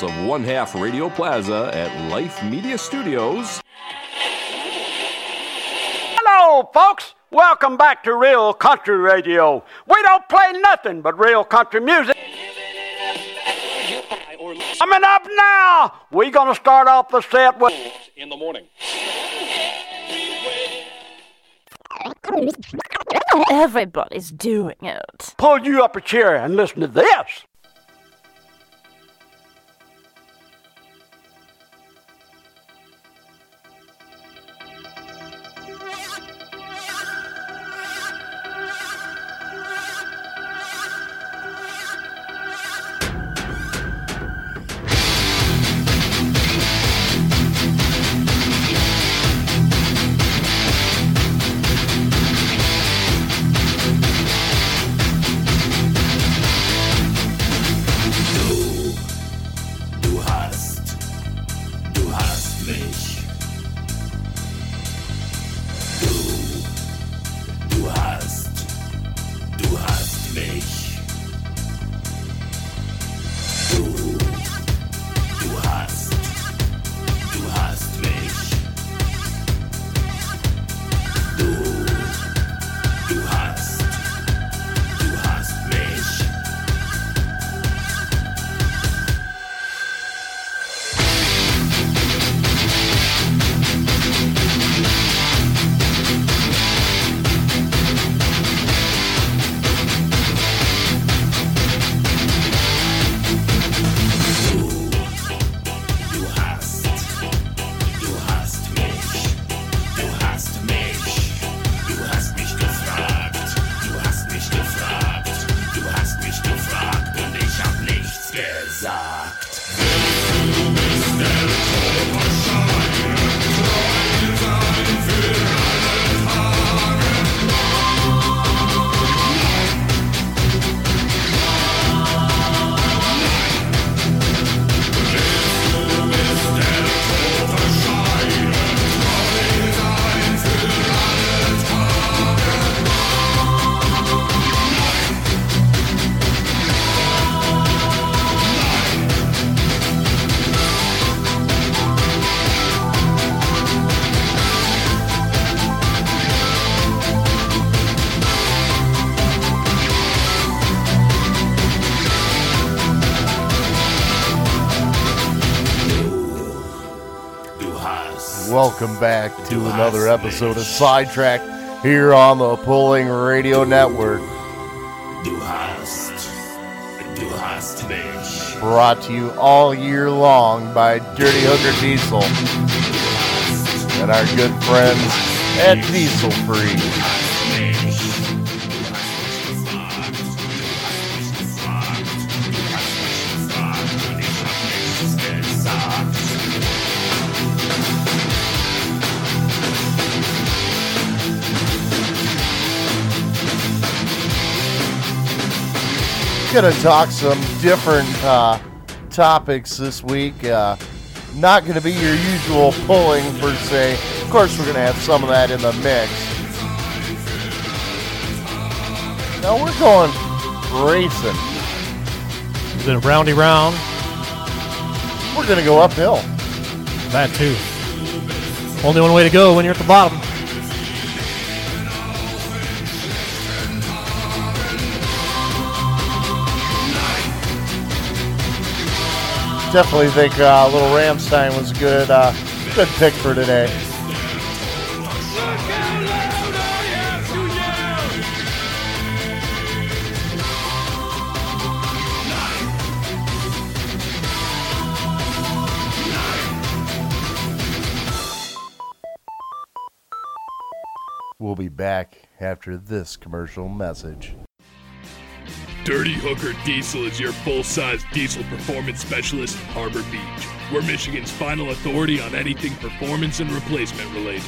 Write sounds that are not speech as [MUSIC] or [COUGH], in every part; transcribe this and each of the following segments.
bowels of one half Radio Plaza at Life Media Studios. Hello, folks. Welcome back to Real Country Radio. We don't play nothing but real country music. Coming up now, we're going to start off the set with in the morning. Everybody's doing it. Pull you up a chair and listen to this. Welcome back to another episode of Sidetrack here on the Pulling Radio Network. Du hast, du hast mich. Brought to you all year long by Dirty Hooker Diesel and our good friends at Diesel Freak. Gonna talk some different uh, topics this week. Uh, not gonna be your usual pulling per se. Of course, we're gonna have some of that in the mix. Now we're going racing. Is it a roundy round? We're gonna go uphill. That too. Only one way to go when you're at the bottom. Definitely think uh, little Rammstein was a good, uh, good pick for today. We'll be back after this commercial message. Dirty Hooker Diesel is your full size diesel performance specialist Harbor Beach. We're Michigan's final authority on anything performance and replacement related.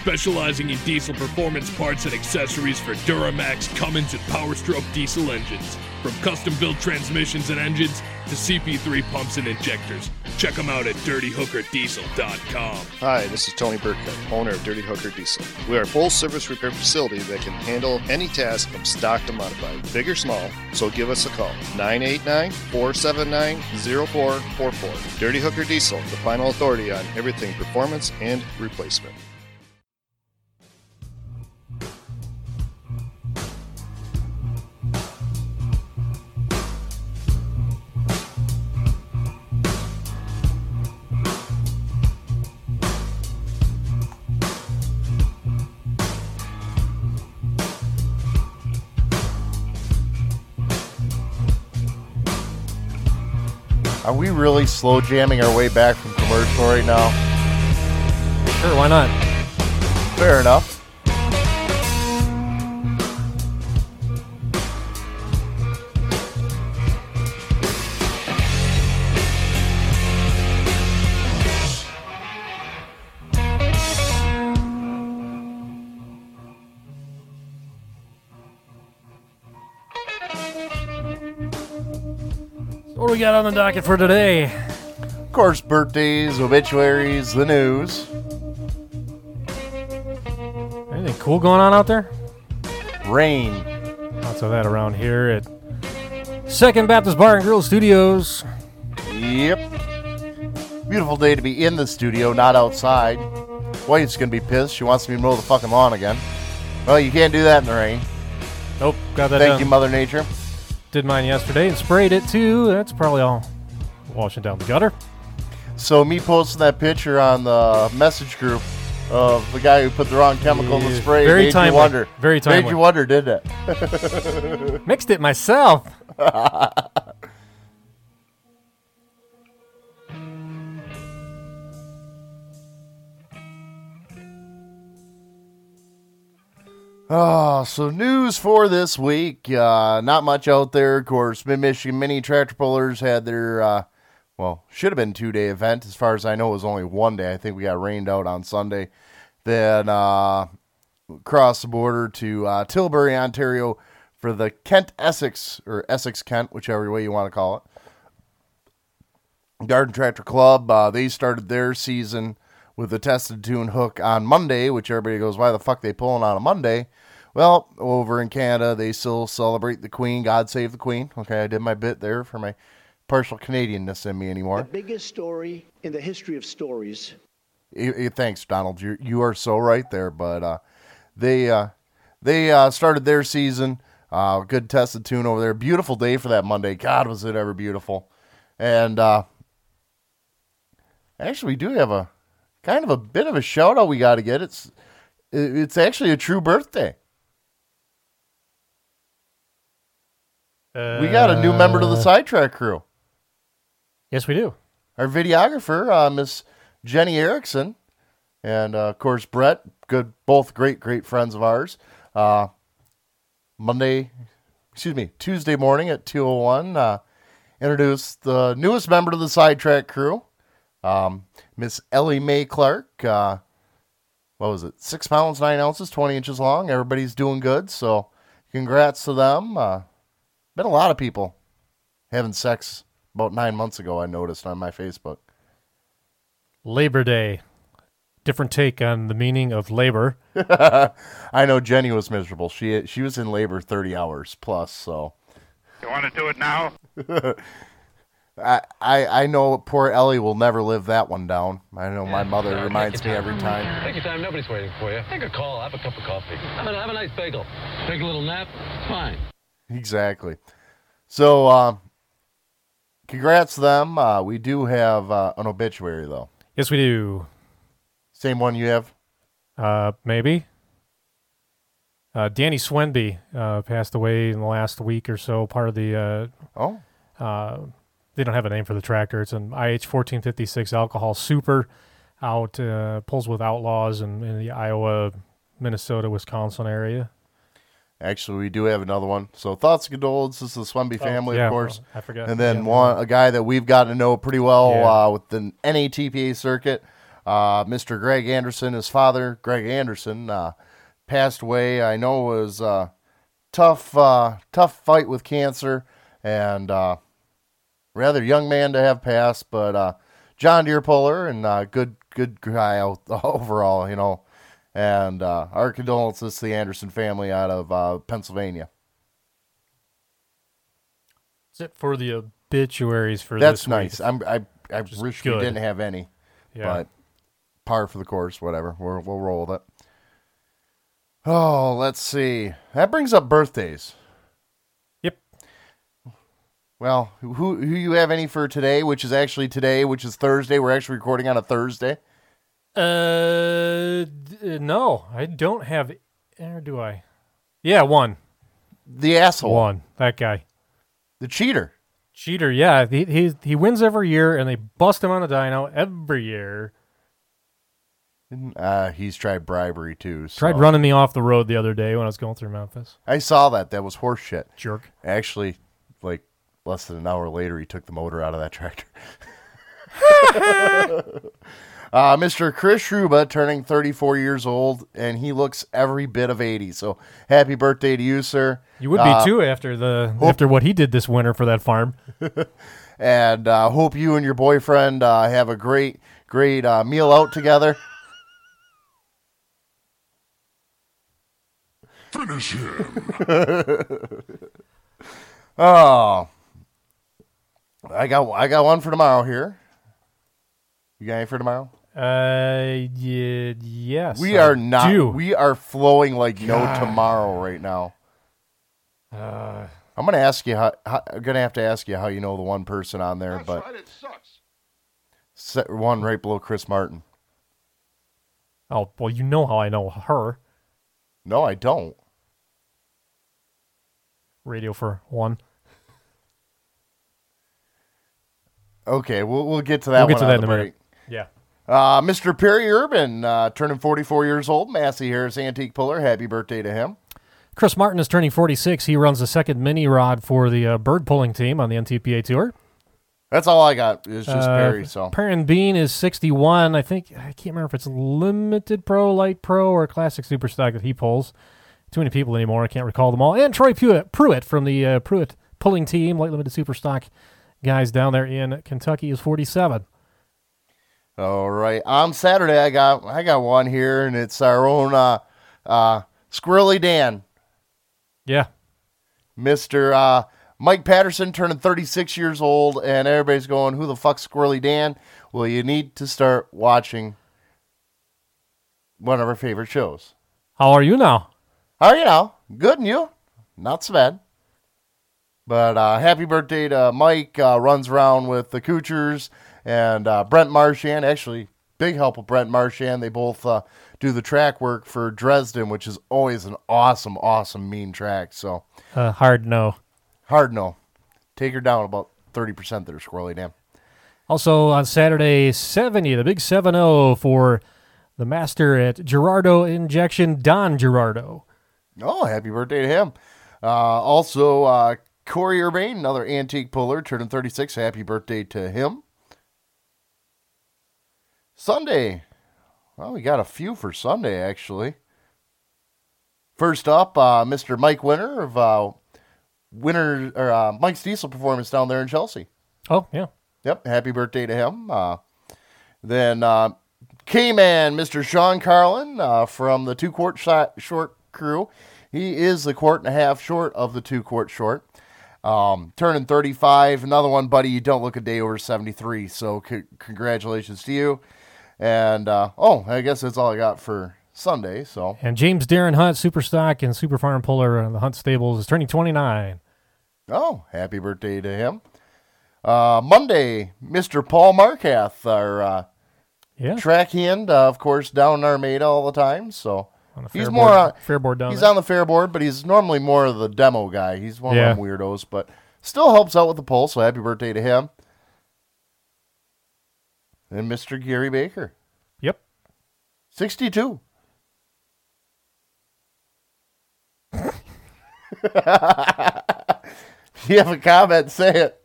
Specializing in diesel performance parts and accessories for Duramax, Cummins, and Powerstroke diesel engines. From custom built transmissions and engines to CP3 pumps and injectors. Check them out at dirtyhookerdiesel.com. Hi, this is Tony Burkett, owner of Dirty Hooker Diesel. We are a full service repair facility that can handle any task from stock to modified, big or small, so give us a call. 989 479 0444. Dirty Hooker Diesel, the final authority on everything performance and replacement. Are we really slow jamming our way back from commercial right now? Sure, why not? Fair enough. We got on the docket for today? Of course, birthdays, obituaries, the news. Anything cool going on out there? Rain. Lots of that around here at Second Baptist Bar and Grill Studios. Yep. Beautiful day to be in the studio, not outside. Wife's gonna be pissed. She wants me to mow the fucking lawn again. Well, you can't do that in the rain. Nope, got that Thank done. you, Mother Nature. Did mine yesterday and sprayed it too. That's probably all washing down the gutter. So me posting that picture on the message group of the guy who put the wrong chemical in the spray very made timely. you wonder. Very Made timely. you wonder, didn't it? [LAUGHS] Mixed it myself. [LAUGHS] Oh, so news for this week. Uh, not much out there. Of course, Mid Michigan Mini Tractor Pullers had their, uh, well, should have been two day event. As far as I know, it was only one day. I think we got rained out on Sunday. Then uh, the border to uh, Tilbury, Ontario for the Kent Essex, or Essex Kent, whichever way you want to call it. Garden Tractor Club, uh, they started their season with the tested tune hook on Monday, which everybody goes, why the fuck they pulling on a Monday? Well, over in Canada, they still celebrate the Queen. God save the Queen. Okay, I did my bit there for my partial Canadianness in me anymore. biggest story in the history of stories. Eh, eh, Thanks, Donald. You you are so right there. But uh, they uh, they uh, started their season. Uh, good tested tune over there. Beautiful day for that Monday. God, was it ever beautiful? And uh, actually, we do have a kind of a bit of a shout out we got to get. It's it's actually a true birthday. We got a new member to the Uh, sidetrack crew. Yes, we do. Our videographer, uh, Miss Jenny Erickson, and uh, of course Brett, good, both great, great friends of ours. Uh, Monday, excuse me, Tuesday morning at two oh one, uh, introduced the newest member to the sidetrack crew, um, Miss Ellie Mae Clark. Uh, what was it? Six pounds nine ounces, twenty inches long. Everybody's doing good, so congrats to them. Uh, been a lot of people having sex about nine months ago. I noticed on my Facebook. Labor Day. Different take on the meaning of labor. [LAUGHS] I know Jenny was miserable. She she was in labor thirty hours plus. So You want to do it now? [LAUGHS] I, I I know poor Ellie will never live that one down. I know my mother reminds me every time. Take your time. Nobody's waiting for you. Take a call. Have a cup of coffee. Have a, have a nice bagel. Take a little nap. Fine. Exactly. So uh, congrats to them. Uh, we do have uh, an obituary though. Yes, we do. Same one you have. Uh, maybe. Uh, Danny Swenby uh, passed away in the last week or so. Part of the. Uh, oh. Uh, they don't have a name for the tractor. It's an IH 1456 alcohol super out, uh, pulls with outlaws in, in the Iowa, Minnesota, Wisconsin area. Actually, we do have another one. So thoughts and condolences to the Swenby Oh, family, yeah, of course. I forgot. And then Yeah. one, a guy that we've gotten to know pretty well Yeah. uh, with the NATPA circuit, Uh, Mr. Greg Anderson, his father, Greg Anderson, uh, passed away. I know it was a tough, uh, tough fight with cancer, and uh, rather young man to have passed, but uh, John Deere puller and uh, good, good guy [LAUGHS] overall, you know. And uh, our condolences to the Anderson family out of uh, Pennsylvania. That's it for the obituaries for That's this week. nice. I'm, I I wish we didn't have any, Yeah. but par for the course. Whatever. We're, we'll roll with it. Oh, let's see. That brings up birthdays. Yep. Well, who who you have any for today? Which is actually today, which is Thursday. We're actually recording on a Thursday. Uh, d- no, I don't have. Or do I? Yeah, one. The asshole. One. That guy. The cheater. Cheater. Yeah, he he he wins every year, and they bust him on a dyno every year. Uh, he's tried bribery too. So. Tried running me off the road the other day when I was going through Memphis. I saw that. That was horseshit. Jerk. Actually, like less than an hour later, he took the motor out of that tractor. [LAUGHS] [LAUGHS] [LAUGHS] uh, Mr. Chris Schruba turning 34 years old, and he looks every bit of 80. So happy birthday to you, sir. You would Uh, be too after the after what he did this winter for that farm. [LAUGHS] and uh, hope you and your boyfriend uh, have a great, great uh, meal out together. Finish him. [LAUGHS] oh, I got, I got one for tomorrow here. You got any for tomorrow? Uh, yeah, yes. We I are not. do. We are flowing like no tomorrow right now. Uh, I'm gonna ask you how, how. I'm gonna have to ask you how you know the one person on there, but it sucks. set one right below Chris Martin. oh well, you know how I know her. No, I don't. Radio for one. Okay, we'll we'll get to that. We'll get one to on that the in a break. minute. Yeah. Uh, Mr. Perry Urban, uh, turning 44 years old. Massey Harris Antique Puller. Happy birthday to him. Chris Martin is turning 46. He runs the second mini rod for the uh, bird pulling team on the NTPA tour. That's all I got. Is just Uh, Perry. So Perrin Bean is 61. I think I can't remember if it's limited pro, light pro, or classic super stock that he pulls. Too many people anymore. I can't recall them all. And Troy Pruitt, Pruitt from the uh, Pruitt pulling team, light limited super stock guys down there in Kentucky is 47. All right. On Saturday, I got I got one here, and it's our own uh, uh, Squirrelly Dan, Yeah. Mister uh, Mike Patterson, turning 36 years old, and everybody's going, "Who the fuck's Squirrelly Dan?" Well, you need to start watching one of our favorite shows. How are you now? How are you now? Good, and you? Not so bad. But uh, happy birthday to Mike. Uh, runs around with the Coochers and uh, Brent Marchand. Actually, big help with Brent Marchand. They both uh, do the track work for Dresden, which is always an awesome, awesome mean track. So Uh, hard no. hard no. Take her down about 30% there, Squirrelly Dan. Also on Saturday, 70, the big 7 0 for the master at Gerardo Injection, Don Gerardo. Oh, happy birthday to him. Uh, also, uh, Corey Urbane, another antique puller, turning 36. Happy birthday to him. Sunday. Well, we got a few for Sunday, actually. First up, uh, Mr. Mike Winter of uh, Winter or uh, Mike's Diesel Performance down there in Chelsea. Oh, yeah. Yep, happy birthday to him. Uh, then uh, K-Man, Mr. Sean Carlin uh, from the two quart shot, short crew. He is the quart and a half short of the two quart short. Um, turning 35. Another one, buddy, you don't look a day over 73. So c- congratulations to you. And, uh, oh, I guess that's all I got for Sunday. So, And James Darren Hunt, Super Stock and Super Farm Puller on the Hunt Stables, is turning 29. oh, happy birthday to him. Uh, Monday, Mr. Paul Markath, our uh, Yeah. track hand, uh, of course, down in Armada all the time. So On the he's fair more on fair board down He's there. on the fair board, but he's normally more of the demo guy. He's one Yeah. of them weirdos, but still helps out with the poll. So happy birthday to him. And Mr. Gary Baker, Yep. sixty-two. [LAUGHS] If you have a comment, say it.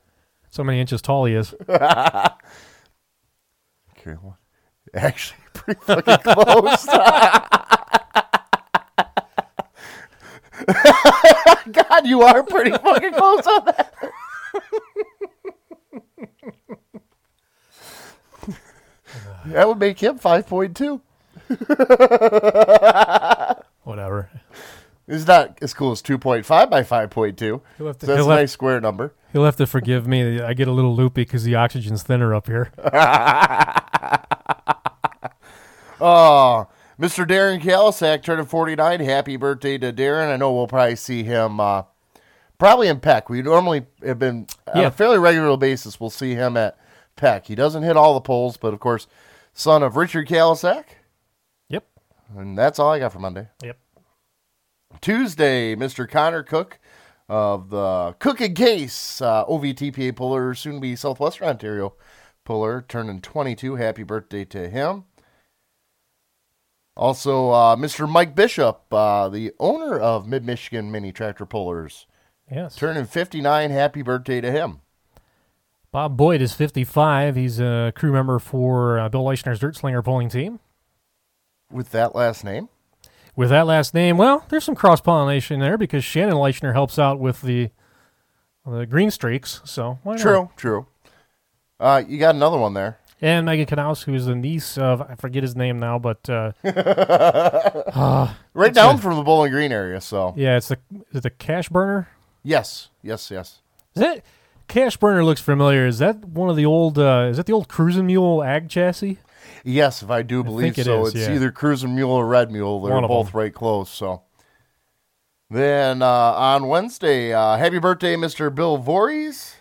So many inches tall he is. [LAUGHS] Okay, well, Actually, pretty fucking close. [LAUGHS] God, you are pretty fucking close on that. That would make him 5.2. [LAUGHS] Whatever. It's not as cool as 2.5 by 5.2. He'll have to- So that's a have- nice square number. He'll have to forgive me. I get a little loopy because the oxygen's thinner up here. [LAUGHS] Oh, Mr. Darren Kalisak turning 49. Happy birthday to Darren. I know we'll probably see him uh, probably in Peck. We normally have been on Yeah. a fairly regular basis. We'll see him at Peck. He doesn't hit all the poles, but of course, son of Richard Kalisak. Yep. And that's all I got for Monday. Yep. Tuesday, Mr. Connor Cook of the Cook and Case uh, OVTPA puller, soon to be Southwestern Ontario puller, turning 22. Happy birthday to him. Also, uh, Mr. Mike Bishop, uh, the owner of Mid Michigan Mini Tractor Pullers, Yes. turning 59. Happy birthday to him. Bob Boyd is 55. He's a crew member for uh, Bill Leichner's Dirt Slinger pulling team. With that last name? With that last name, well, there's some cross pollination there because Shannon Leichner helps out with the the green streaks. So why not? True, true. Uh, you got another one there. And Megan Knaus, who's the niece of I forget his name now, but uh, [LAUGHS] uh, Right down a- from the Bowling Green area, so. yeah, it's the is it the cash burner. Yes, yes, yes. Is that cash burner looks familiar? Is that one of the old? Uh, is that the old cruising mule ag chassis? Yes, if I do believe it so. is, it's yeah. either Cruising Mule or Red Mule. They're One both right close. So then uh, on Wednesday, uh, happy birthday, Mr. Bill Voorhees,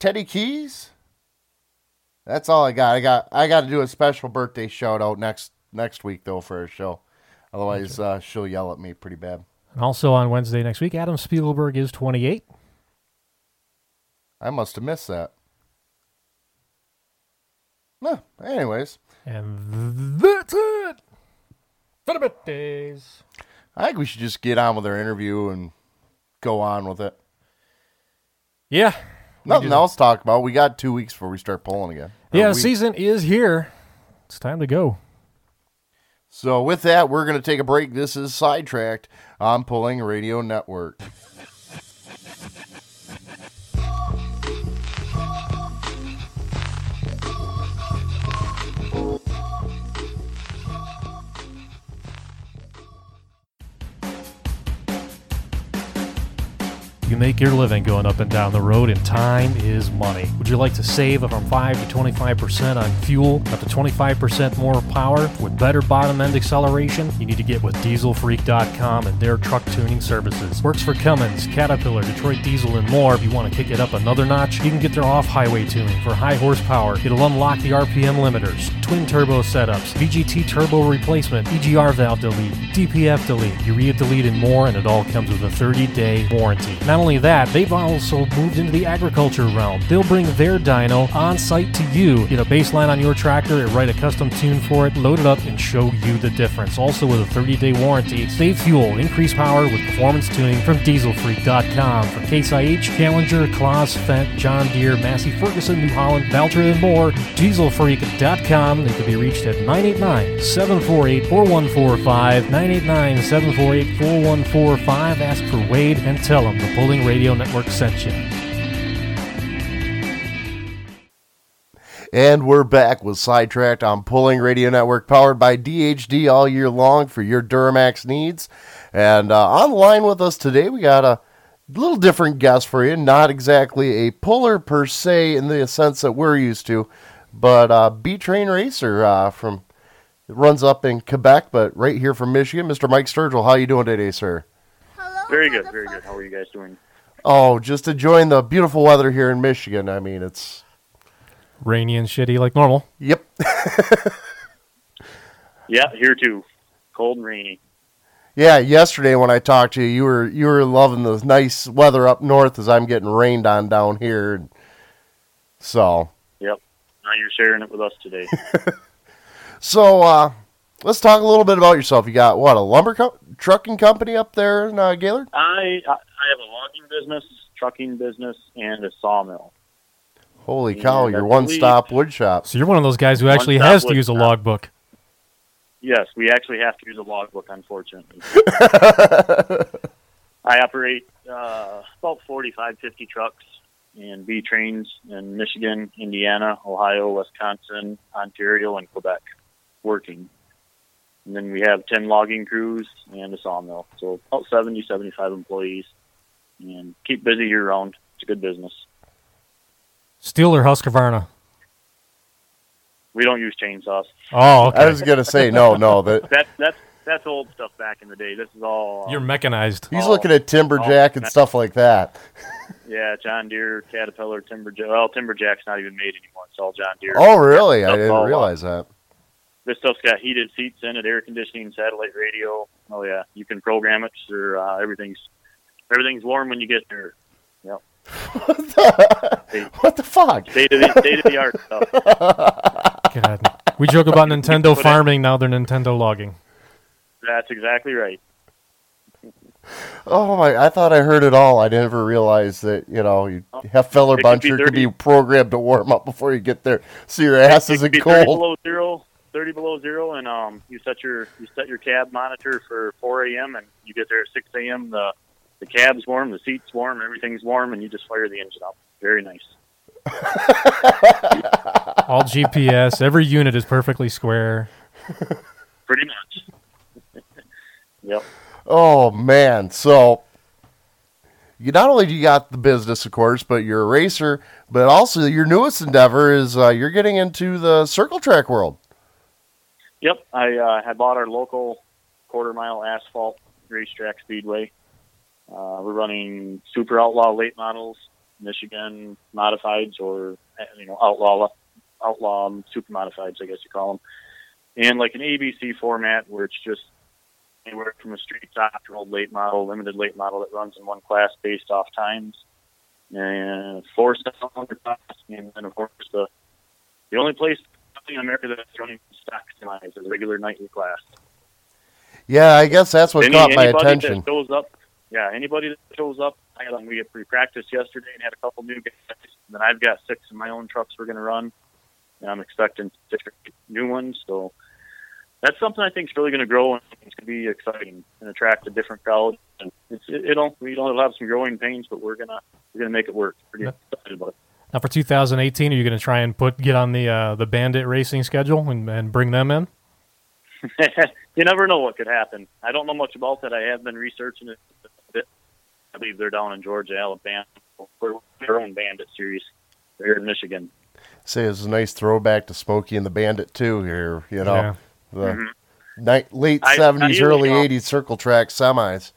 Teddy Keys. That's all I got. I got I got to do a special birthday shout out next next week though for a show. Otherwise, uh, she'll yell at me pretty bad. And also on Wednesday next week, Adam Spielberg is 28. I must have missed that. No, anyways, And that's it for the days. I think we should just get on with our interview and go on with it. Yeah. Nothing else to talk about. We got two weeks before we start pulling again. Yeah, the season is here. It's time to go. So with that, we're going to take a break. This is Sidetracked on Pulling Radio Network. You make your living going up and down the road, and time is money. Would you like to save from 5 to 25% on fuel, up to 25% more power with better bottom end acceleration? You need to get with dieselfreak.com and their truck tuning services. Works for Cummins, Caterpillar, Detroit Diesel, and more. If you want to kick it up another notch, you can get their off highway tuning for high horsepower. It'll unlock the RPM limiters, twin turbo setups, VGT turbo replacement, EGR valve delete, DPF delete, urea delete, and more, and it all comes with a 30 day warranty. Not only that, they've also moved into the agriculture realm. They'll bring their dyno on site to you. Get a baseline on your tractor and write a custom tune for it, load it up, and show you the difference. Also, with a 30 day warranty, save fuel, increase power with performance tuning from dieselfreak.com. For Case IH, Challenger, Claas, Fendt, John Deere, Massey, Ferguson, New Holland, Valtra, and more, dieselfreak.com. They can be reached at 989 748 4145. 989 748 4145. Ask for Wade and tell them the Pulling Radio Network sent you. And we're back with Sidetracked on Pulling Radio Network, powered by DHD all year long for your Duramax needs. And uh, on the line with us today, we got a little different guest for you. Not exactly a puller per se in the sense that we're used to, but B Train racer uh, from runs up in Quebec, but right here from Michigan. Mr. Mike Sturgill, how you doing today, sir? Very good, very good. How are you guys doing? Oh, just enjoying the beautiful weather here in Michigan. I mean, it's Rainy and shitty like normal. Yep. [LAUGHS] Yeah, here too. Cold and rainy. Yeah, yesterday when I talked to you, you were you were loving the nice weather up north as I'm getting rained on down here. So, Yep. Now you're sharing it with us today. [LAUGHS] so uh, let's talk a little bit about yourself. You got what a lumber co- trucking company up there in uh, Gaylord? I I I have a logging business, trucking business, and a sawmill. Holy cow! And I Your one-stop wood shop. So you're one of those guys who actually One-stop has to wood use a shop. logbook. Yes, we actually have to use a logbook, unfortunately. [LAUGHS] I operate uh, about 45, 50 trucks and B trains in Michigan, Indiana, Ohio, Wisconsin, Ontario, and Quebec working. And then we have 10 logging crews and a sawmill. So about 70, 75 employees. And keep busy year round. It's a good business. Stihl or Husqvarna? We don't use chainsaws. Oh, okay. I was gonna say no, no. [LAUGHS] That That, that's, that's old stuff back in the day. This is all. uh, You're mechanized. he's Oh, looking at timberjack and oh, stuff like that. [LAUGHS] Yeah, John Deere, Caterpillar, Timberjack. Well, Timberjack's not even made anymore. It's all John Deere. Oh, really? I didn't all, uh, realize that. This stuff's got heated seats in it, air conditioning, satellite radio. Oh yeah, you can program it. Or uh, everything's everything's warm when you get there. Yep. [LAUGHS] what the fuck? State of the state of the art stuff. [LAUGHS] God. We joke about Nintendo Put it- farming. Now they're Nintendo logging. That's exactly right. Oh my! I thought I heard it all. I never realized that you know you have feller Oh, It could be buncher could be programmed to warm up before you get there, so your ass It isn't could be 30 cold. below zero, 30 below zero, and um, you set your you set your cab monitor for 4 a.m. and you get there at 6 a.m. The the cab's warm, the seat's warm, everything's warm, and you just fire the engine up. Very nice. [LAUGHS] All GPS. Every unit is perfectly square. Pretty much. [LAUGHS] yep. Oh man! So you not only do you got the business, of course, but you're a racer, but also your newest endeavor is uh, you're getting into the circle track world. Yep, I uh, had bought our local quarter mile asphalt racetrack speedway. Uh, we're running super outlaw late models, Michigan modifieds, or uh, you know outlaw outlaw um, super modifieds, I guess you call them, and like an ABC format where it's just anywhere from a street stock to old late model, limited late model that runs in one class based off times, and four cylinder class, and then of course the the only place in America that's running stock semis is a regular nightly class. Yeah, I guess that's what Any- caught my attention. That shows up, yeah, anybody that shows up. I had, we we practiced yesterday and had a couple new guys. And then I've got six of my own trucks we're going to run, and I'm expecting six new ones. So that's something I think is really going to grow and it's going to be exciting and attract a different crowd. And it's, it, it'll we don't have some growing pains, but we're gonna we're gonna make it work. Pretty excited about it. Now for 2018, are you going to try and put get on the uh, the Bandit racing schedule and, and bring them in? [LAUGHS] you never know what could happen. I don't know much about that. I have been researching it a bit. I believe they're down in Georgia, Alabama. We're their own bandit series. They're here in Michigan. Say it's a nice throwback to Smokey and the Bandit too. Here, you know, Yeah. the Mhm. ni- late seventies, early eighties circle track semis.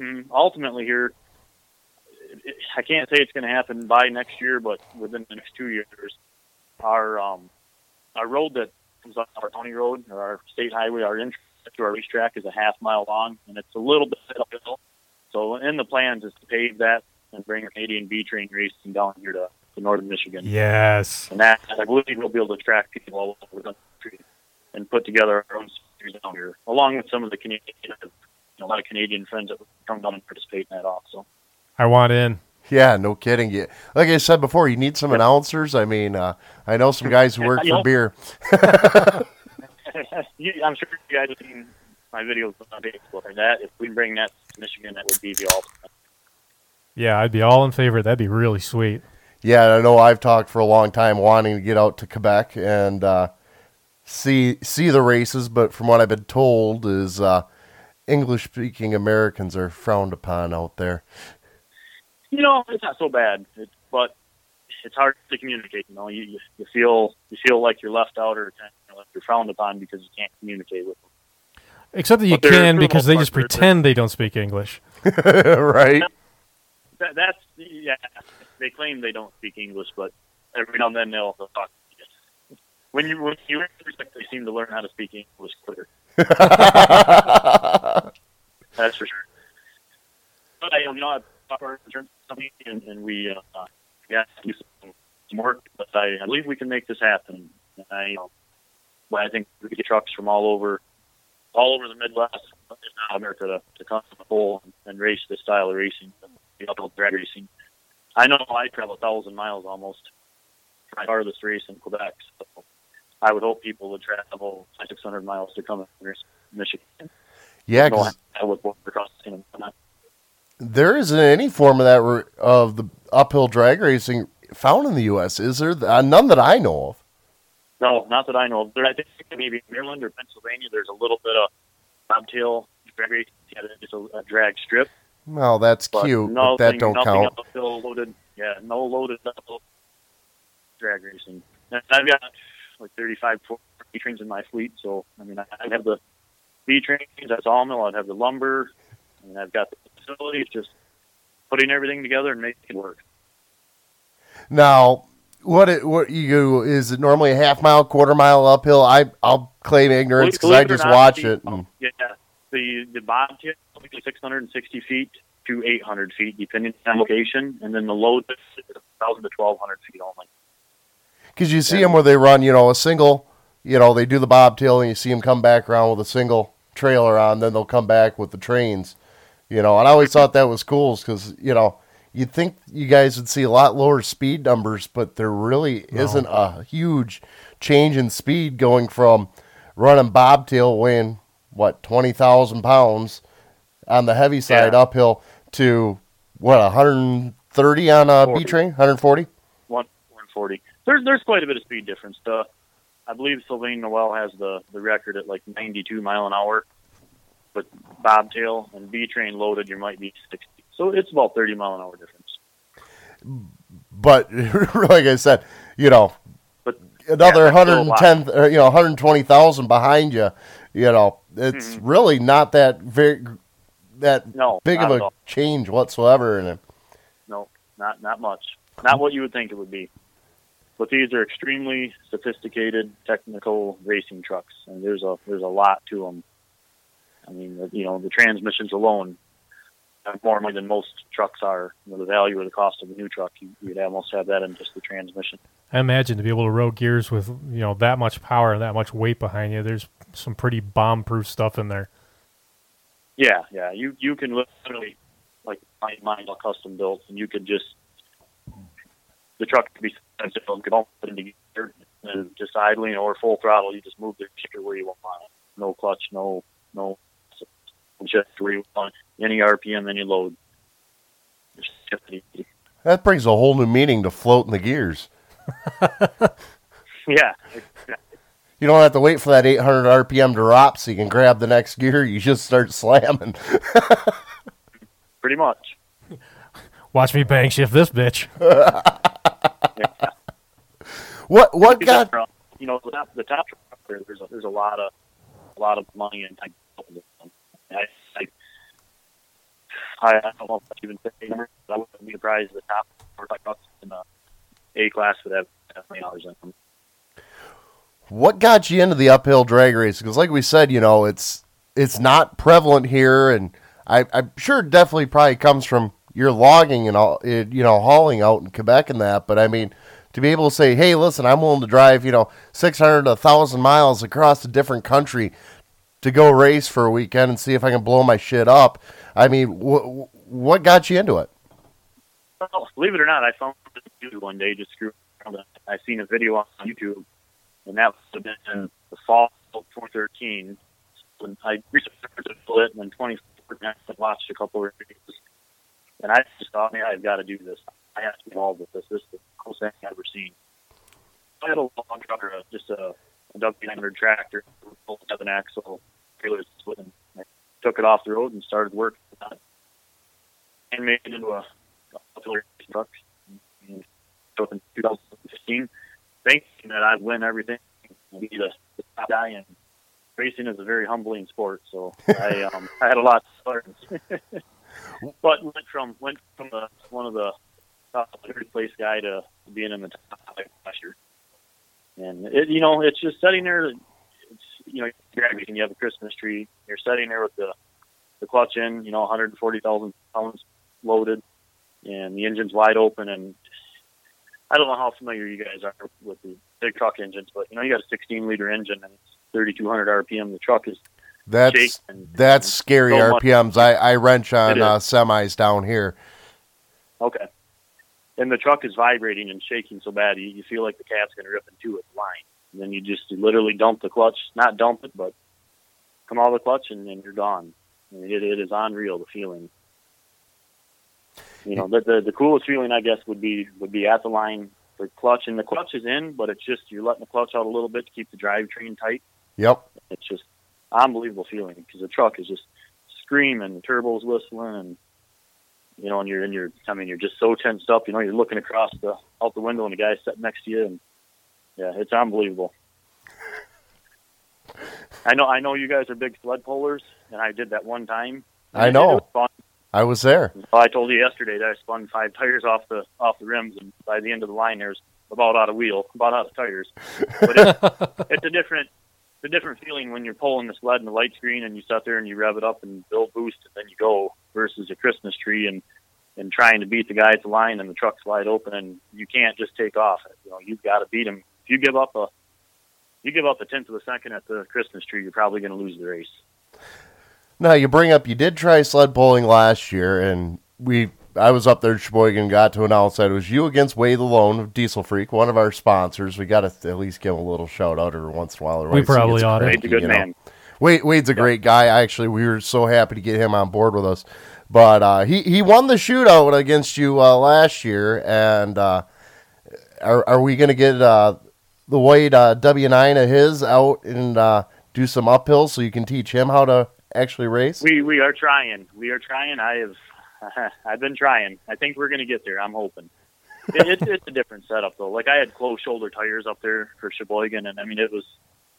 Mm, ultimately, here, it- I can't say it's going to happen by next year, but within the next two years, our um, our road that comes off our county road or our state highway, our entrance to our racetrack is a half mile long, and it's a little bit uphill. So, in the plans is to pave that and bring Canadian B train racing down here to, to northern Michigan. Yes. And that I believe we'll be able to attract people all over the country and put together our own series down here, along with some of the Canadian, you know, a lot of Canadian friends that come down and participate in that also. I want in. Yeah, no kidding. You, like I said before, you need some announcers. I mean, uh, I know some guys who work You for know- beer. [LAUGHS] You- I'm sure you guys have seen my videos on Facebook and that. If we bring that to Michigan, that would be the ultimate. Yeah, I'd be all in favor. That'd be really sweet. Yeah, I know I've talked for a long time wanting to get out to Quebec and uh, see see the races, but from what I've been told is uh, English speaking Americans are frowned upon out there. You know, it's not so bad, it, but it's hard to communicate. You know, you you, you feel you feel like you're left out or kind of like you're frowned upon because you can't communicate with them. Except that you But can because they part, just they're- pretend they don't speak English. [LAUGHS] right? That, that's yeah. They claim they don't speak English, but every now and then they'll, they'll talk. When you when you respect, they seem to learn how to speak English quicker. [LAUGHS] That's for sure. But I, you know, I talked to our insurance company and, and we uh, got to do some, work. But I, I believe we can make this happen. And I, you know, well, I think we get trucks from all over, all over the Midwest, if not America, to, to come to the pole and, and race this style of racing, the uphill drag racing. I know I travel a thousand miles almost for my farthest race in Quebec. So I would hope people would travel 600 miles to come to Michigan. Yeah, I would walk across the and whatnot. There isn't any form of that r- of the uphill drag racing found in the U.S. Is there? Uh, none that I know of. No, not that I know of. There, I think maybe in Maryland or Pennsylvania, there's a little bit of bobtail drag racing. Yeah, it's a, a drag strip. Well, that's But cute, no, but that don't nothing count. uphill loaded. Yeah, no loaded uphill drag racing. And I've got like 35 B trains in my fleet, so I mean, I I have the B trains, that's all mill. I'd have the lumber, and I've got the Just putting everything together and making it work. Now, what it, what you do is it normally a half mile, quarter mile uphill? I I'll claim ignorance because I just not, watch the- it. And, Yeah, the the bobtail is typically 660 feet to 800 feet, depending on location, and then the load is 1,000 to 1,200 feet only. Because you see them where they run, you know, a single, you know, they do the bobtail and you see them come back around with a single trailer on, then they'll come back with the trains, you know. And I always thought that was cool because, you know, you'd think you guys would see a lot lower speed numbers, but there really No. isn't a huge change in speed going from running bobtail weighing, what, 20,000 pounds on the heavy side Yeah. uphill to, what, 130 on a B 40. train? hundred forty. One forty. There's there's quite a bit of speed difference. The I believe Sylvain Noel has the the record at like 92 mile an hour, but bobtail and B train loaded, you might be 60. So it's about 30 mile an hour difference. but [LAUGHS] like I said, you know, But another yeah, that's still a lot. 110, or, you know, 120,000 behind you, you know, it's really not that very that Mm-hmm. No, big of a change whatsoever in it. No, not not much. Not what you would think it would be. But these are extremely sophisticated, technical racing trucks, and there's a there's a lot to them. I mean, you know, the transmissions alone more money than most trucks are. You know, the value or the cost of a new truck, you, you'd almost have that in just the transmission. I imagine to be able to row gears with you know that much power and that much weight behind you, there's some pretty bomb-proof stuff in there. Yeah, yeah. You you can literally like mine mine's all custom built, and you could just the truck could be sensitive, could all put into gear and just idling or full throttle. You just move the kicker where you want it. No clutch, no no just where you want any RPM, any load. Just easy. That brings a whole new meaning to floating the gears. [LAUGHS] Yeah, You don't have to wait for that 800 RPM to drop so you can grab the next gear. You just start slamming. [LAUGHS] pretty much. Watch me bang shift this bitch. [LAUGHS] What what Because, got you know the top, the top there, there's a, there's a lot of a lot of money and time. I I I, don't know if I even say the number, but I wouldn't be surprised if the top four trucks in the A class would have definitely dollars in them. what got you into the uphill drag race? Because, like we said, you know, it's it's not prevalent here, and I, I'm sure it definitely probably comes from your logging and all, it, you know, hauling out in Quebec and that. But I mean, to be able to say, hey, listen, I'm willing to drive, you know, 600 to 1,000 miles across a different country to go race for a weekend and see if I can blow my shit up. I mean, wh- what got you into it? Well, believe it or not, I found YouTube one day just screw around. I seen a video on YouTube, and that was in the fall of 2013. When I researched it, and then 2014, I watched a couple of reviews, and I just thought, man, I've got to do this. I have to be involved with this. This is the coolest thing I've ever seen. I had a long truck, uh, a, just a, a W900 tractor, full seven axle, trailer split, and I took it off the road and started working on it, and made it into a auxiliary truck. And so in 2015, thinking that I'd win everything, and be the, the top guy. And racing is a very humbling sport, so I [LAUGHS] um, I had a lot to learn. [LAUGHS] but went from went from the, one of the top third place guy to being in the top five last year. And it, you know, it's just sitting there. You know, racing, you have a Christmas tree. You're sitting there with the the clutch in, you know, 140,000 pounds loaded, and the engine's wide open. And I don't know how familiar you guys are with the big truck engines, but you know, you got a 16 liter engine and it's 3,200 RPM. The truck is That's shaking. that's scary so much- RPMs. I, I wrench on uh, semis down here. Okay. and the truck is vibrating and shaking so bad you, you feel like the cat's going to rip into its line. And then you just literally dump the clutch, not dump it, but come out of the clutch and, and you're gone. Mean, it, it is unreal the feeling. You know, the, the the coolest feeling I guess would be would be at the line, the clutch, and the clutch is in, but it's just you're letting the clutch out a little bit to keep the drivetrain tight. Yep. It's just unbelievable feeling because the truck is just screaming, the turbo's whistling, and you know, and you're and you're I mean you're just so tensed up. You know, you're looking across the out the window and the guy's sitting next to you, and yeah, it's unbelievable. I know I know you guys are big sled pullers, and I did that one time. I know. was. I was there. Well, I told you yesterday that I spun five tires off the off the rims, and by the end of the line, there's about out of wheel, about out of tires. But it's, [LAUGHS] it's a different, it's a different feeling when you're pulling the sled in the light screen and you sit there and you rev it up and build boost, and then you go versus a Christmas tree and and trying to beat the guy at the line and the truck's wide open and you can't just take off. You know, you've got to beat him. If you give up a you give up a tenth of a second at the Christmas tree, you're probably going to lose the race. Now you bring up you did try sled pulling last year, and we I was up there in Cheboygan, got to announce that it was you against Wade Lalone of Diesel Freak, one of our sponsors. We got to at least give him a little shout out every once in a while. otherwise he probably ought to. Wade's a good you know. man. Wade, Wade's a great guy. Actually, we were so happy to get him on board with us. But uh, he he won the shootout against you uh, last year, and uh, are are we going to get uh, the white uh, W nine of his out and uh, do some uphill so you can teach him how to actually race? We we are trying. We are trying. I have [LAUGHS] I've been trying. I think we're going to get there. I'm hoping. It, it's it's a different setup though. Like I had closed shoulder tires up there for Cheboygan, and I mean it was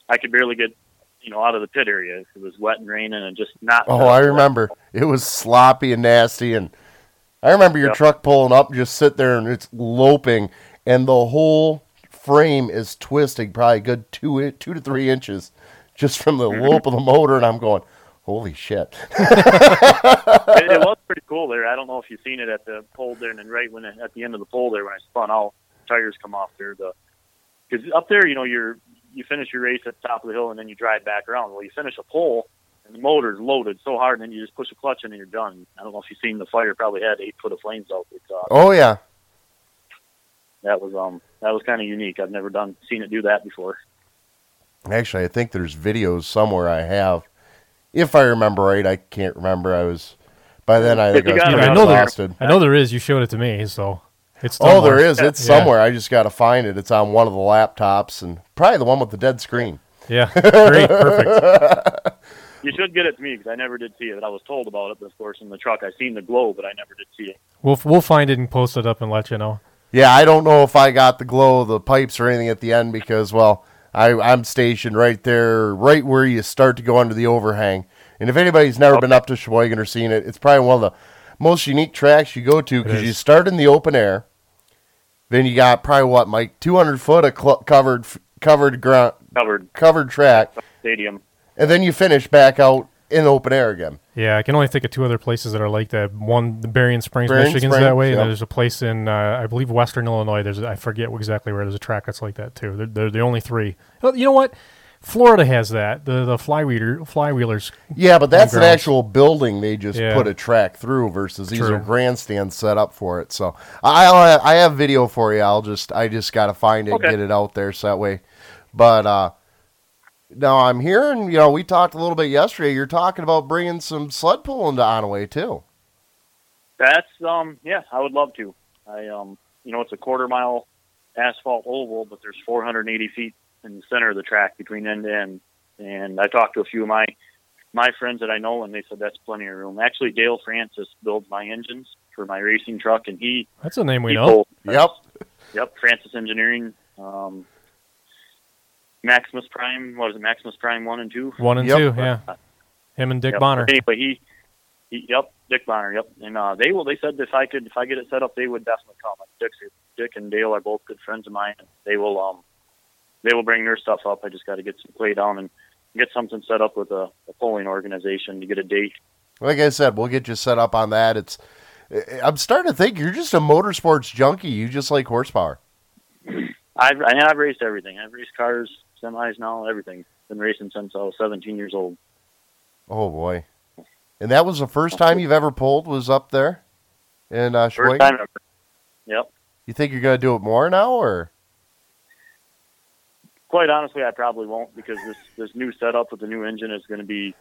I could barely get you know out of the pit area. It was wet and raining and just not. Oh, I remember. It was sloppy and nasty, and I remember your Yep. truck pulling up, just sit there and it's loping, and the whole frame is twisting, probably a good two two to three inches, just from the Mm-hmm. of the motor. And I'm going, holy shit! [LAUGHS] it, it was pretty cool there. I don't know if you've seen it at the pole there, and then right when it, at the end of the pole there, when I spun out, tires come off there. The because up there, you know, you're you finish your race at the top of the hill, and then you drive back around. Well, you finish a pole, and the motor's loaded so hard, and then you just push a clutch, and then you're done. I don't know if you've seen the fire. Probably had eight foot of flames out. It's, uh, Oh yeah, that was um that was kind of unique. I've never done seen it do that before. actually, I think there's videos somewhere I have, if I remember right. I can't remember. I was by then. I think I was pretty I know there, exhausted. I know there is. You showed it to me, so it's Oh, somewhere. there is. It's Yeah. somewhere. I just got to find it. It's on one of the laptops, and probably the one with the dead screen. Yeah, [LAUGHS] great, perfect. You should get it to me because I never did see it. I was told about it, but of course in the truck I seen the glow, but I never did see it. We'll we'll find it and post it up and let you know. Yeah, I don't know if I got the glow of the pipes or anything at the end because, well, I, I'm stationed right there, right where you start to go under the overhang. And if anybody's never been up to Cheboygan or seen it, it's probably one of the most unique tracks you go to because you start in the open air. Then you got probably what, Mike, 200 foot of cl- covered covered ground Covered covered track, stadium. and then you finish back out in open air again. Yeah, I can only think of two other places that are like that. One, the Berrien Springs, Berrien Michigan's Springs, that way, and there's a place in, uh, I believe, Western Illinois. There's, I forget exactly where. There's a track that's like that too. They're, they're the only three. Oh, You know what? Florida has that. The the flywheeler flywheelers. Yeah, but that's an actual building they just Yeah. put a track through versus these True. are grandstands set up for it. So I I have video for you. I'll just I just got to find it Okay. and get it out there so that way. But uh now I'm hearing, you know, we talked a little bit yesterday. You're talking about bringing some sled pulling to Onaway too. That's um yeah, I would love to. I um you know it's a quarter mile asphalt oval, but there's 480 feet in the center of the track between end to end. And I talked to a few of my my friends that I know, and they said that's plenty of room. Actually, Dale Francis builds my engines for my racing truck, and he That's a name we know. pulled- Yep. Yep, Francis Engineering. Um, Maximus Prime, what is it? Maximus Prime one and two. One and Yep. two, yeah. Him and Dick Yep. Bonner. Anyway, he, he, yep, Dick Bonner, yep. And uh, they will. They said if I could, if I get it set up, they would definitely come. Like Dick, Dick and Dale are both good friends of mine. And they will, um, they will bring their stuff up. I just got to get some play down and get something set up with a, a polling organization to get a date. Like I said, we'll get you set up on that. It's I'm starting to think you're just a motorsports junkie. You just like horsepower. I've, I've raced everything. I've raced cars, semis now, everything. Been racing since I was 17 years old. Oh boy. And that was the first time you've ever pulled was up there in uh, First time ever. Yep. You think you're gonna do it more now, or Quite honestly, I probably won't because this this new setup with the new engine is going to be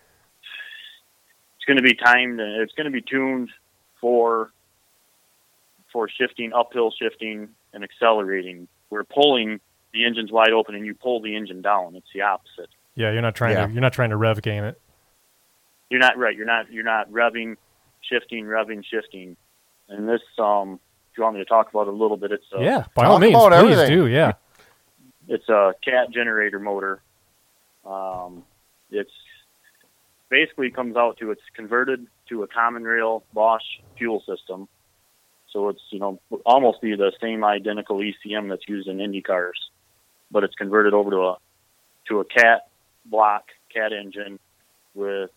it's going to be timed and it's going to be tuned for for shifting uphill shifting and accelerating. We're pulling the engine's wide open and you pull the engine down. It's the opposite. Yeah, you're not trying Yeah. to you're not trying to rev gain it. You're not right. You're not you're not revving, shifting, revving, shifting. And this um if you want me to talk about it a little bit, it's a, yeah, by all means, please everything. do. Yeah. [LAUGHS] it's a cat generator motor. Um, it's basically comes out to it's converted to a common rail Bosch fuel system. So it's you know almost be the same identical ECM that's used in Indy cars, but it's converted over to a to a cat block cat engine with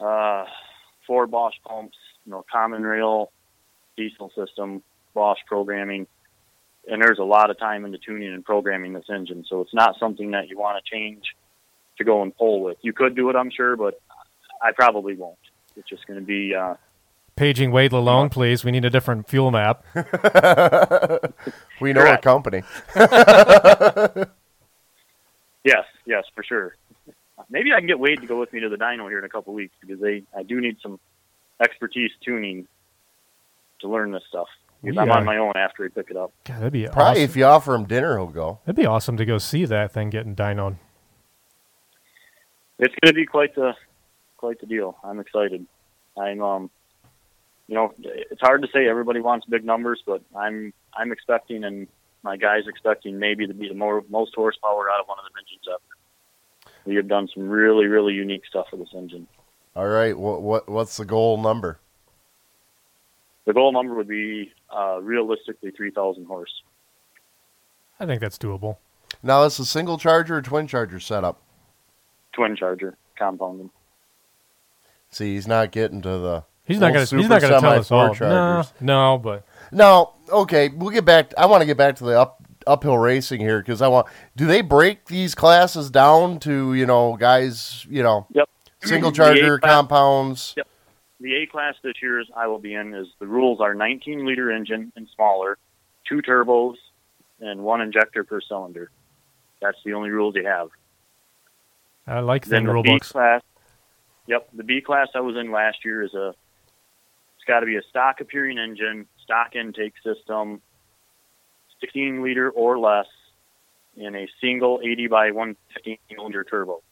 uh, four Bosch pumps, you know, common rail diesel system, Bosch programming, and there's a lot of time into tuning and programming this engine. So it's not something that you want to change to go and pull with. You could do it, I'm sure, but I probably won't. It's just going to be uh, Paging Wade Lalone, please. We need a different fuel map. [LAUGHS] we know a Correct. company? [LAUGHS] yes, yes, for sure. Maybe I can get Wade to go with me to the dyno here in a couple weeks because they I do need some expertise tuning to learn this stuff. Because I'm on my own after we pick it up. God, that'd be Probably awesome. if you offer him dinner, he'll go. It'd be awesome to go see that thing getting dynoed. it's going to be quite the quite the deal. I'm excited. I'm um, you know, it's hard to say. Everybody wants big numbers, but I'm I'm expecting, and my guys expecting maybe to be the more most horsepower out of one of the engines ever. We have done some really really unique stuff with this engine. All right. What what what's the goal number? The goal number would be uh, realistically 3,000 horse. I think that's doable. Now, is a single charger or twin charger setup? twin charger compounded. See, he's not getting to the. He's not gonna. He's not gonna tell us all. No, four-chargers. no, but No, okay, we'll get back. I want to get back to the up uphill racing here because I want. Do they break these classes down to you know guys you know Yep. [CLEARS THROAT] single charger compounds? Yep. The A class this year's I will be in is the rules are 19 liter engine and smaller, two turbos, and one injector per cylinder. That's the only rules you have. I like Then the rule B books. class. Yep, the B class I was in last year is a. It's got to be a stock appearing engine, stock intake system, 16 liter or less, in a single 80 by 115 cylinder turbo,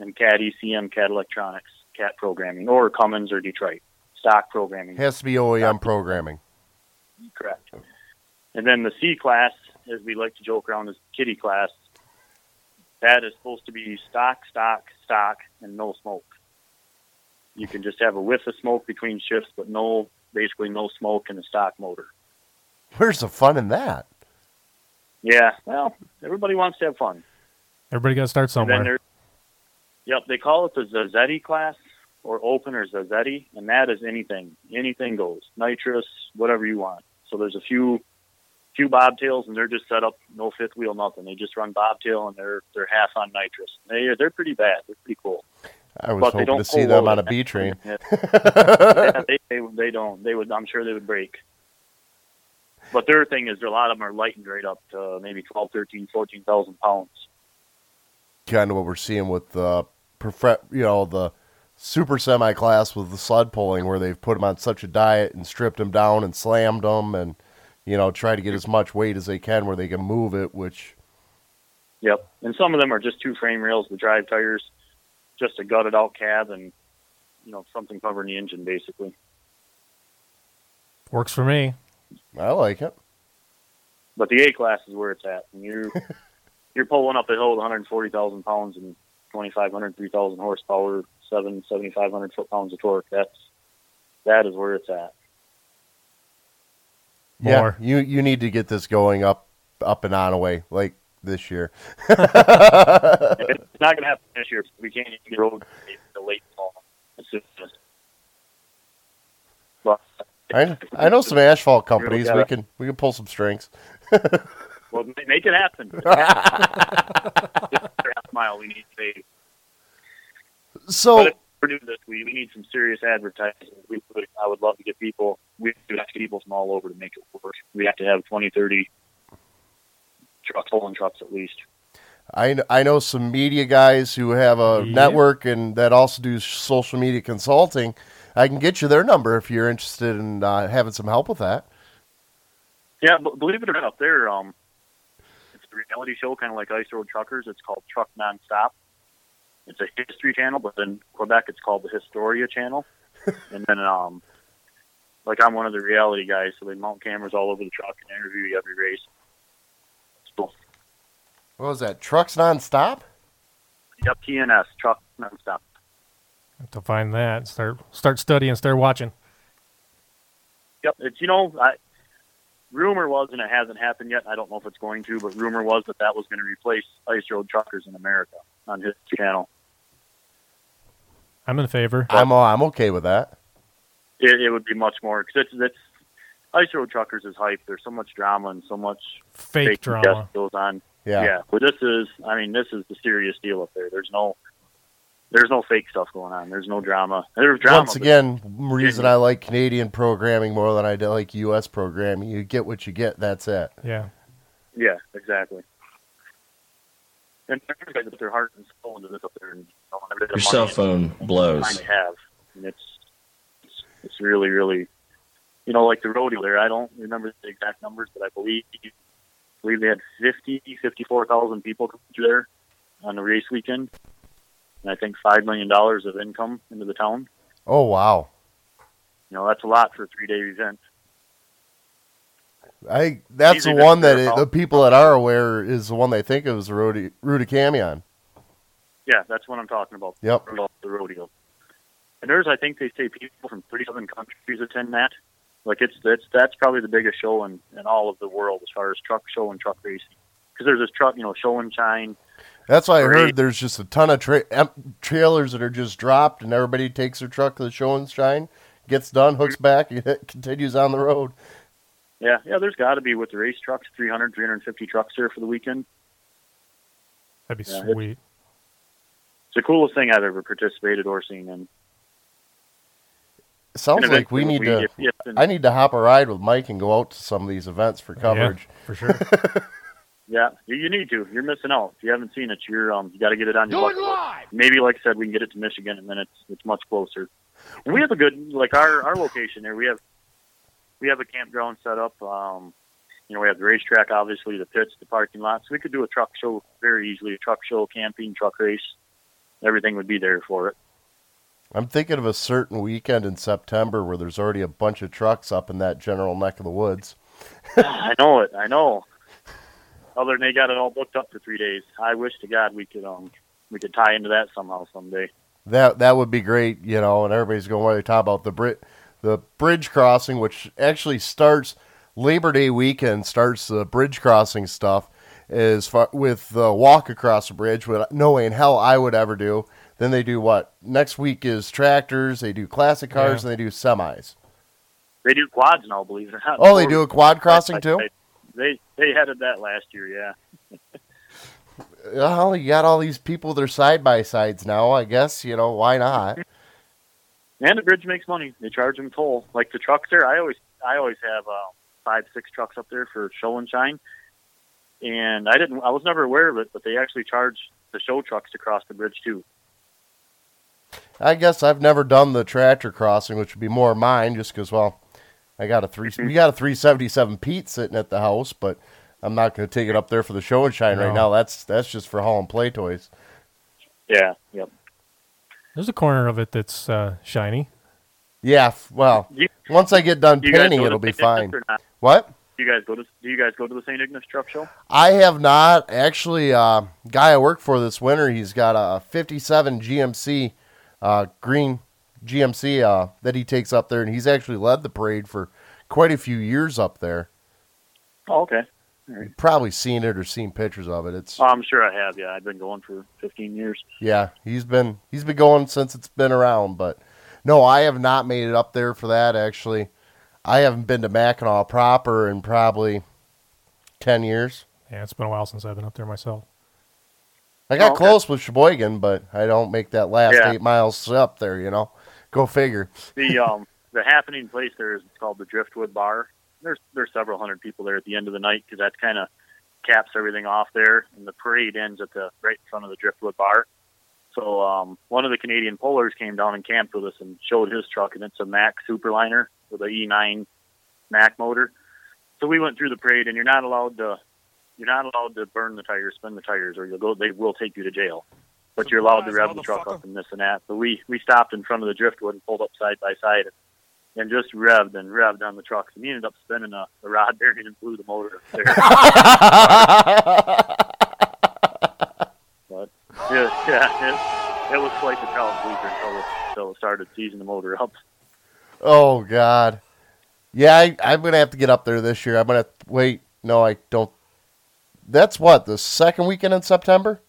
and CAT ECM, CAT electronics, CAT programming, or Cummins or Detroit stock programming. Has to be OEM programming. Correct. And then the C class, as we like to joke around, is kitty class. That is supposed to be stock, stock, stock, and no smoke. You can just have a whiff of smoke between shifts, but no, basically no smoke in the stock motor. Where's the fun in that? Yeah, well, everybody wants to have fun. Everybody got to start somewhere. yep, they call it the Zazzetti class or open or Zazzetti, and that is anything. Anything goes. Nitrous, whatever you want. So there's a few few bobtails and they're just set up no fifth wheel, nothing. They just run bobtail and they're they're half on nitrous. They are they're pretty bad. They're pretty cool. I was But hoping to see them on a B train. Yeah, [LAUGHS] Yeah, they, they they don't. They would. I'm sure they would break. But their thing is, a lot of them are lightened right up to maybe 12, 13, 14,000 pounds. kind of what we're seeing with the you know the super semi class with the sled pulling where they've put them on such a diet and stripped them down and slammed them and you know try to get as much weight as they can where they can move it which Yep. And some of them are just two frame rails with drive tires, just a gutted out cab and you know something covering the engine basically. Works for me. I like it. But the A class is where it's at. And you're [LAUGHS] you're pulling up a hill with 140,000 pounds and 2,500, 3,000 horsepower, seven 7,500 foot pounds of torque. That's that is where it's at. yeah More. you you need to get this going up up and Onaway like this year [LAUGHS] it's not going to happen this year. We can't even get the late fall. Just, but I, I know some asphalt companies we can we can pull some strings [LAUGHS] well, make it happen. [LAUGHS] Half mile we need to so we're doing this. We, we need some serious advertising. We I would love to get people. We have to get people from all over to make it work. We have to have 20, 30 trucks, pulling trucks at least. I, I know some media guys who have a Yeah. network and that also do social media consulting. I can get you their number if you're interested in uh, having some help with that. Yeah, but believe it or not, up there, um, it's a reality show, kind of like Ice Road Truckers. It's called Truck Nonstop. It's a history channel, but in Quebec, it's called the Historia Channel. [LAUGHS] and then, um, like I'm one of the reality guys, so they mount cameras all over the truck and interview you every race. So, What was that? Trucks nonstop? yep, TNS trucks Nonstop. Have to find that. Start start studying. Start watching. Yep, it's you know, I, rumor was, and it hasn't happened yet. I don't know if it's going to, but rumor was that that was going to replace Ice Road Truckers in America on his channel. I'm in favor. I'm uh, I'm okay with that. It, it would be much more because it's, it's Ice Road Truckers is hype. There's so much drama and so much Fake BS drama. goes on. Yeah. yeah. But this is, I mean, this is the serious deal up there. There's no, there's no fake stuff going on. There's no drama. There's drama. Once but- again, reason I like Canadian programming more than I do like U.S. programming. You get what you get. That's it. Yeah. Yeah, exactly. And everybody put their heart and soul into this up there, and you know, every Your cell phone and blows. time they have, and it's, it's it's really really, you know, like the rodeo there. I don't remember the exact numbers, but I believe I believe they had 50, 54,000 people come through there on the race weekend, and I think five million dollars of income into the town. Oh wow. You know, that's a lot for a three day event. I that's the one that it, the people that are aware is the one they think of as the Rudy Rudy Camion. Yeah, that's what I'm talking about. Yep. About the rodeo. And there's, I think they say people from 37 countries attend that. Like it's that's that's probably the biggest show in, in all of the world as far as truck show and truck racing. Because there's this truck, you know, show and shine. That's why I Great. heard there's just a ton of tra- em- trailers that are just dropped, and everybody takes their truck to the show and shine, gets done, hooks back, and [LAUGHS] continues on the road. Yeah, yeah. There's got to be with the race trucks, 300, 350 trucks there for the weekend. That'd be Yeah, it's- sweet. It's the coolest thing I've ever participated or seen in. It sounds like we eventually need to. we- if- if- I need to hop a ride with Mike and go out to some of these events for coverage. for sure. [LAUGHS] Yeah, you, you need to. You're missing out. If you haven't seen it, you're um, you got to get it on your Do it bucket list. live. Maybe, like I said, we can get it to Michigan, and then it's it's much closer. And we have a good like our our location there. We have we have a campground set up. Um, you know, we have the racetrack, obviously, the pits, the parking lots. We could do a truck show very easily. A truck show, camping, truck race. Everything would be there for it. I'm thinking of a certain weekend in September where there's already a bunch of trucks up in that general neck of the woods. [LAUGHS] I know it. I know. Other than they got it all booked up for three days. I wish to God we could um we could tie into that somehow someday. That that would be great, you know. And everybody's going to want to talk about the Brit, the bridge crossing, which actually starts Labor Day weekend. Starts the bridge crossing stuff is far, with the walk across the bridge. With no way in hell I would ever do. Then they do what next week is tractors. They do classic cars Yeah. and they do semis. They do quads now, believe it or not. Oh, they do a quad crossing too. They they headed that last year, yeah. Well, you got all these people. They're side by sides now. I guess you know why not. [LAUGHS] And the bridge makes money. They charge them toll. Like the trucks there, I always I always have uh, five six trucks up there for show and shine. And I didn't I was never aware of it, but they actually charge the show trucks to cross the bridge too. I guess I've never done the tractor crossing, which would be more mine, just because. Well, I got a three. We got a three seventy seven Pete sitting at the house, but I'm not going to take it up there for the show and shine right now. That's that's just for hauling play toys. Yeah, yep. There's a corner of it that's uh, shiny. Yeah. Well, You- once I get done Do you guys painting, it'll be fine. What? Do you guys go to Do you guys go to the St. Ignace Truck Show? I have not actually. Uh, guy I work for this winter, he's got a '57 GMC, uh, green GMC uh, that he takes up there, and he's actually led the parade for quite a few years up there. Oh, okay. You've probably seen it or seen pictures of it. It's Oh, I'm sure I have. Yeah, I've been going for 15 years. yeah, he's been he's been going since it's been around, but no, I have not made it up there for that actually. I haven't been to Mackinac proper in probably ten years. Yeah, it's been a while since I've been up there myself. I got Oh, okay. close with Cheboygan, but I don't make that last Yeah. eight miles up there. You know, go figure. the um [LAUGHS] the happening place there is called the Driftwood Bar. There's there's several hundred people there at the end of the night because that kind of caps everything off there, and the parade ends at the right in front of the Driftwood Bar. So um, one of the Canadian Polars came down and camped with us and showed his truck, and it's a Mack Superliner with a E9 Mack motor. So we went through the parade, and you're not allowed to you're not allowed to burn the tires, spin the tires, or you'll go. They will take you to jail. But you're allowed to rev the truck up and this and that. So we we stopped in front of the driftwood and pulled up side by side and, and just revved and revved on the truck. And we ended up spinning a, a rod bearing and blew the motor up there. [LAUGHS] but yeah, yeah, it, it was quite the pleaser until it, until it started seizing the motor up. Oh God. Yeah, I, I'm gonna have to get up there this year. I'm gonna wait. No, I don't. That's what the second weekend in September.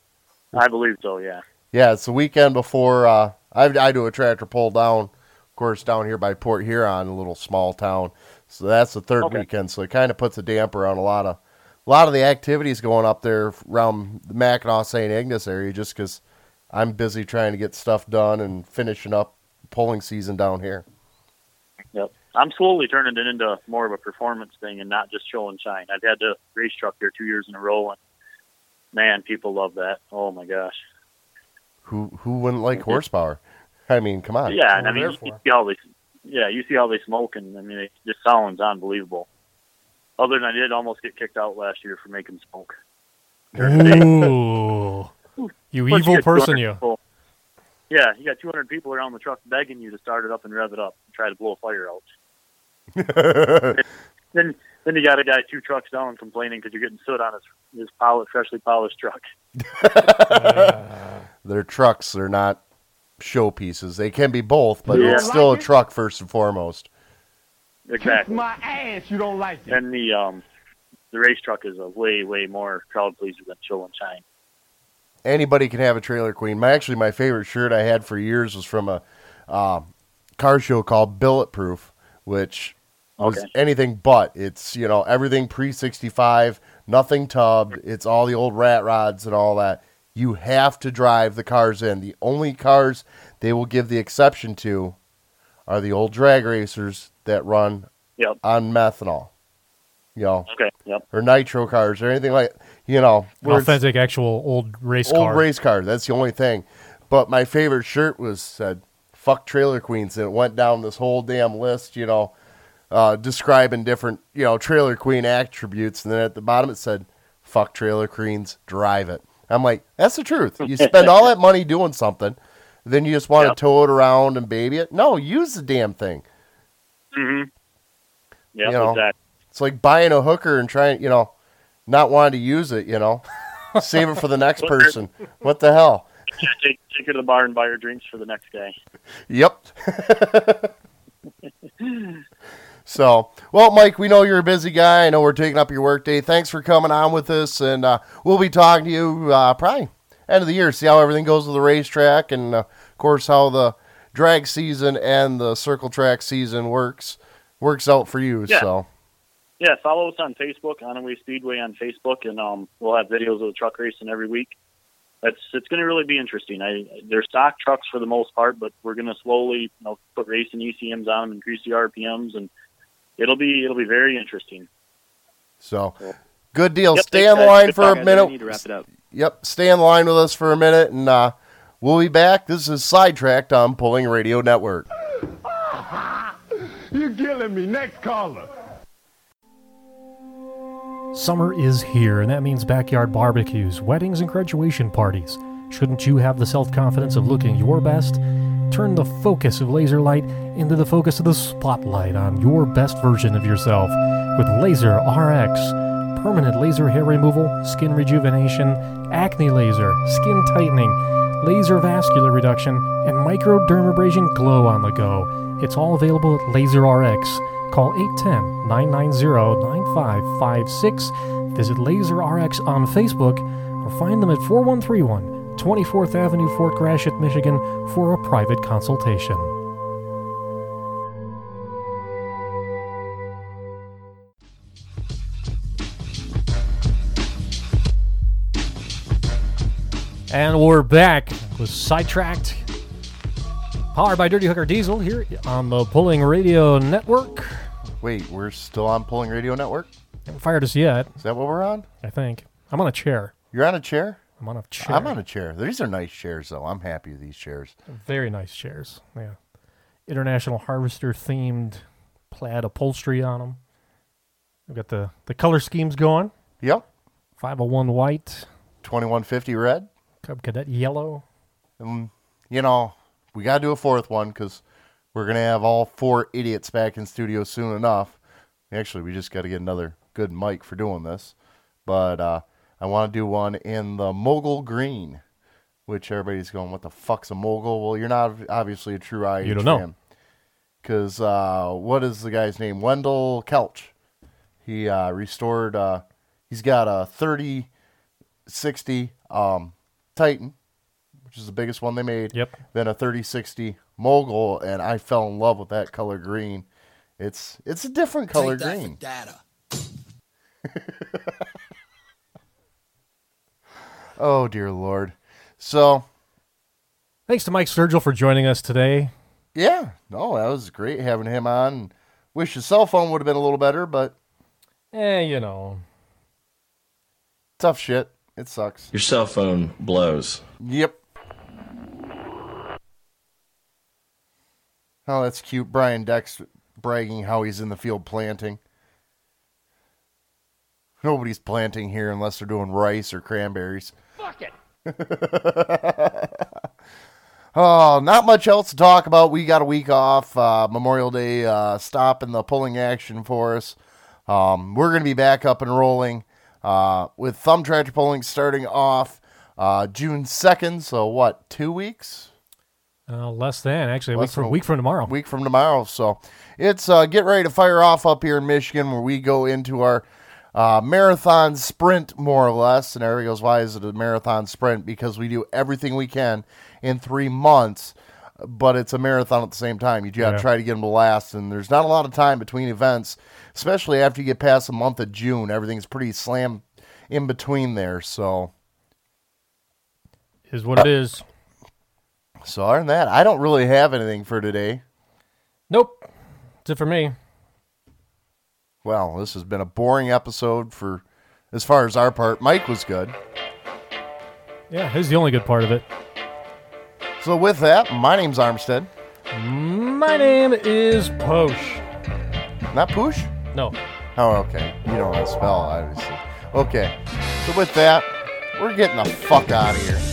I believe so. Yeah. Yeah, it's the weekend before uh, I, I do a tractor pull down, of course, down here by Port Huron, a little small town. So that's the third Okay. weekend. So it kind of puts a damper on a lot of a lot of the activities going up there around the Mackinac St. Ignace area, just because I'm busy trying to get stuff done and finishing up pulling season down here. Yep. I'm slowly turning it into more of a performance thing and not just show and shine. I've had the race truck there two years in a row, and man, people love that. Oh my gosh. Who who wouldn't like horsepower? I mean, come on. yeah, and I mean, you see all they, yeah, you see how they smoke, and I mean, it just sounds unbelievable. Other than I did almost get kicked out last year for making smoke. Ooh. You Plus, evil get person, 200 you. people- Yeah, you got 200 people around the truck begging you to start it up and rev it up and try to blow a fire out. [LAUGHS] then, then you got a guy two trucks down complaining because you're getting soot on his his polished, freshly polished truck. [LAUGHS] Their trucks they're not showpieces. They can be both, but Yeah. it's still a truck first and foremost. Exactly. my ass, you don't like it. And the um, the race truck is a way way more crowd pleaser than show and shine. Anybody can have a trailer queen. My actually my favorite shirt I had for years was from a uh, car show called Billet Proof, which was Okay. anything but. It's you know everything pre sixty five, nothing tubbed. It's all the old rat rods and all that. You have to drive the cars in. The only cars they will give the exception to are the old drag racers that run Yep. on methanol. You know, Okay. Yep. or nitro cars or anything like you know Authentic, actual old race cars. old car. race car. That's the only thing. But my favorite shirt was said "fuck trailer queens," and it went down this whole damn list. You know, uh, describing different you know trailer queen attributes, and then at the bottom it said "fuck trailer queens, drive it." I'm like, that's the truth. You spend all that money doing something, then you just want to tow it around and baby it. No, use the damn thing. Mm-hmm. Yeah. you know, exactly. it's like buying a hooker and trying, you know, not wanting to use it. You know, [LAUGHS] save it for the next [LAUGHS] person. What the hell? Yeah, take take her to the bar and buy her drinks for the next day. Yep. [LAUGHS] so, well, Mike, we know you're a busy guy. I know we're taking up your workday. Thanks for coming on with us, and uh, we'll be talking to you uh, probably end of the year. See how everything goes with the racetrack, and uh, of course how the drag season and the circle track season works works out for you. Yeah. So, Yeah, follow us on Facebook, Onaway Speedway on Facebook, and um, we'll have videos of the truck racing every week. That's it's going to really be interesting. I they're stock trucks for the most part, but we're going to slowly you know put racing ECMs on them, increase the RPMs, and it'll be it'll be very interesting. so good deal. Yep, stay thanks, on the line for talk, a minute. Need to wrap it up. Yep, stay on the line with us for a minute, and uh, we'll be back. This is sidetracked on Pulling Radio Network. [LAUGHS] You're killing me. Next caller. Summer is here, and that means backyard barbecues, weddings, and graduation parties. Shouldn't you have the self confidence of looking your best? Turn the focus of laser light into the focus of the spotlight on your best version of yourself with Laser RX. Permanent laser hair removal, skin rejuvenation, acne laser, skin tightening, laser vascular reduction, and microdermabrasion glow on the go. It's all available at Laser RX. Call 810 990 9556. Visit Laser RX on Facebook or find them at 4131 24th Avenue, Fort Gratiot, Michigan for a private consultation. And we're back with Sidetracked, powered by Dirty Hooker Diesel here on the Pulling Radio Network. Wait, we're still on Pulling Radio Network? Haven't fired us yet. Is that what we're on? I think. I'm on a chair. You're on a chair? I'm on a chair. I'm on a chair. These are nice chairs, though. I'm happy with these chairs. Very nice chairs. Yeah. International Harvester themed plaid upholstery on them. We've got the, the color schemes going. Yep. 501 white, 2150 red. Cub Cadet yellow. Um, you know, we got to do a fourth one because we're going to have all four idiots back in studio soon enough. Actually, we just got to get another good mic for doing this. But uh, I want to do one in the mogul green, which everybody's going, what the fuck's a mogul? Well, you're not obviously a true IH You don't know. fan. Because uh, what is the guy's name? Wendell Kelch. He uh, restored, uh, he's got a 30 60 um, Titan, which is the biggest one they made. Yep. Then a 3060 Mogul, and I fell in love with that color green. It's it's a different color Take that for green. data. [LAUGHS] Oh dear lord. So Thanks to Mike Sturgill for joining us today. yeah, no, that was great having him on. Wish his cell phone would have been a little better, but Eh, you know. tough shit. It sucks. Your cell phone blows. Yep. Oh, that's cute. Brian Dex bragging how he's in the field planting. Nobody's planting here unless they're doing rice or cranberries. Fuck it. [LAUGHS] Oh, not much else to talk about. We got a week off. Uh, Memorial Day uh, stop in the pulling action for us. Um, we're going to be back up and rolling uh, with thumb tractor pulling starting off uh, June 2nd. So, what, two weeks? Uh, less than, actually. A week from, a week from tomorrow. Week from tomorrow. So it's uh, get ready to fire off up here in Michigan where we go into our uh, marathon sprint, more or less. And everybody goes, why is it a marathon sprint? Because we do everything we can in three months, but it's a marathon at the same time. You got to Yeah. try to get them to last. And there's not a lot of time between events, especially after you get past the month of June. Everything's pretty slam in between there. So. Is what it is. So other than that, I don't really have anything for today. Nope. That's it for me. Well, this has been a boring episode for as far as our part. Mike was good. Yeah, he's the only good part of it. So with that, my name's Armstead. My name is Posh. Not Poosh? No. Oh, okay. You don't how to spell, obviously. Okay. So with that, we're getting the fuck out of here.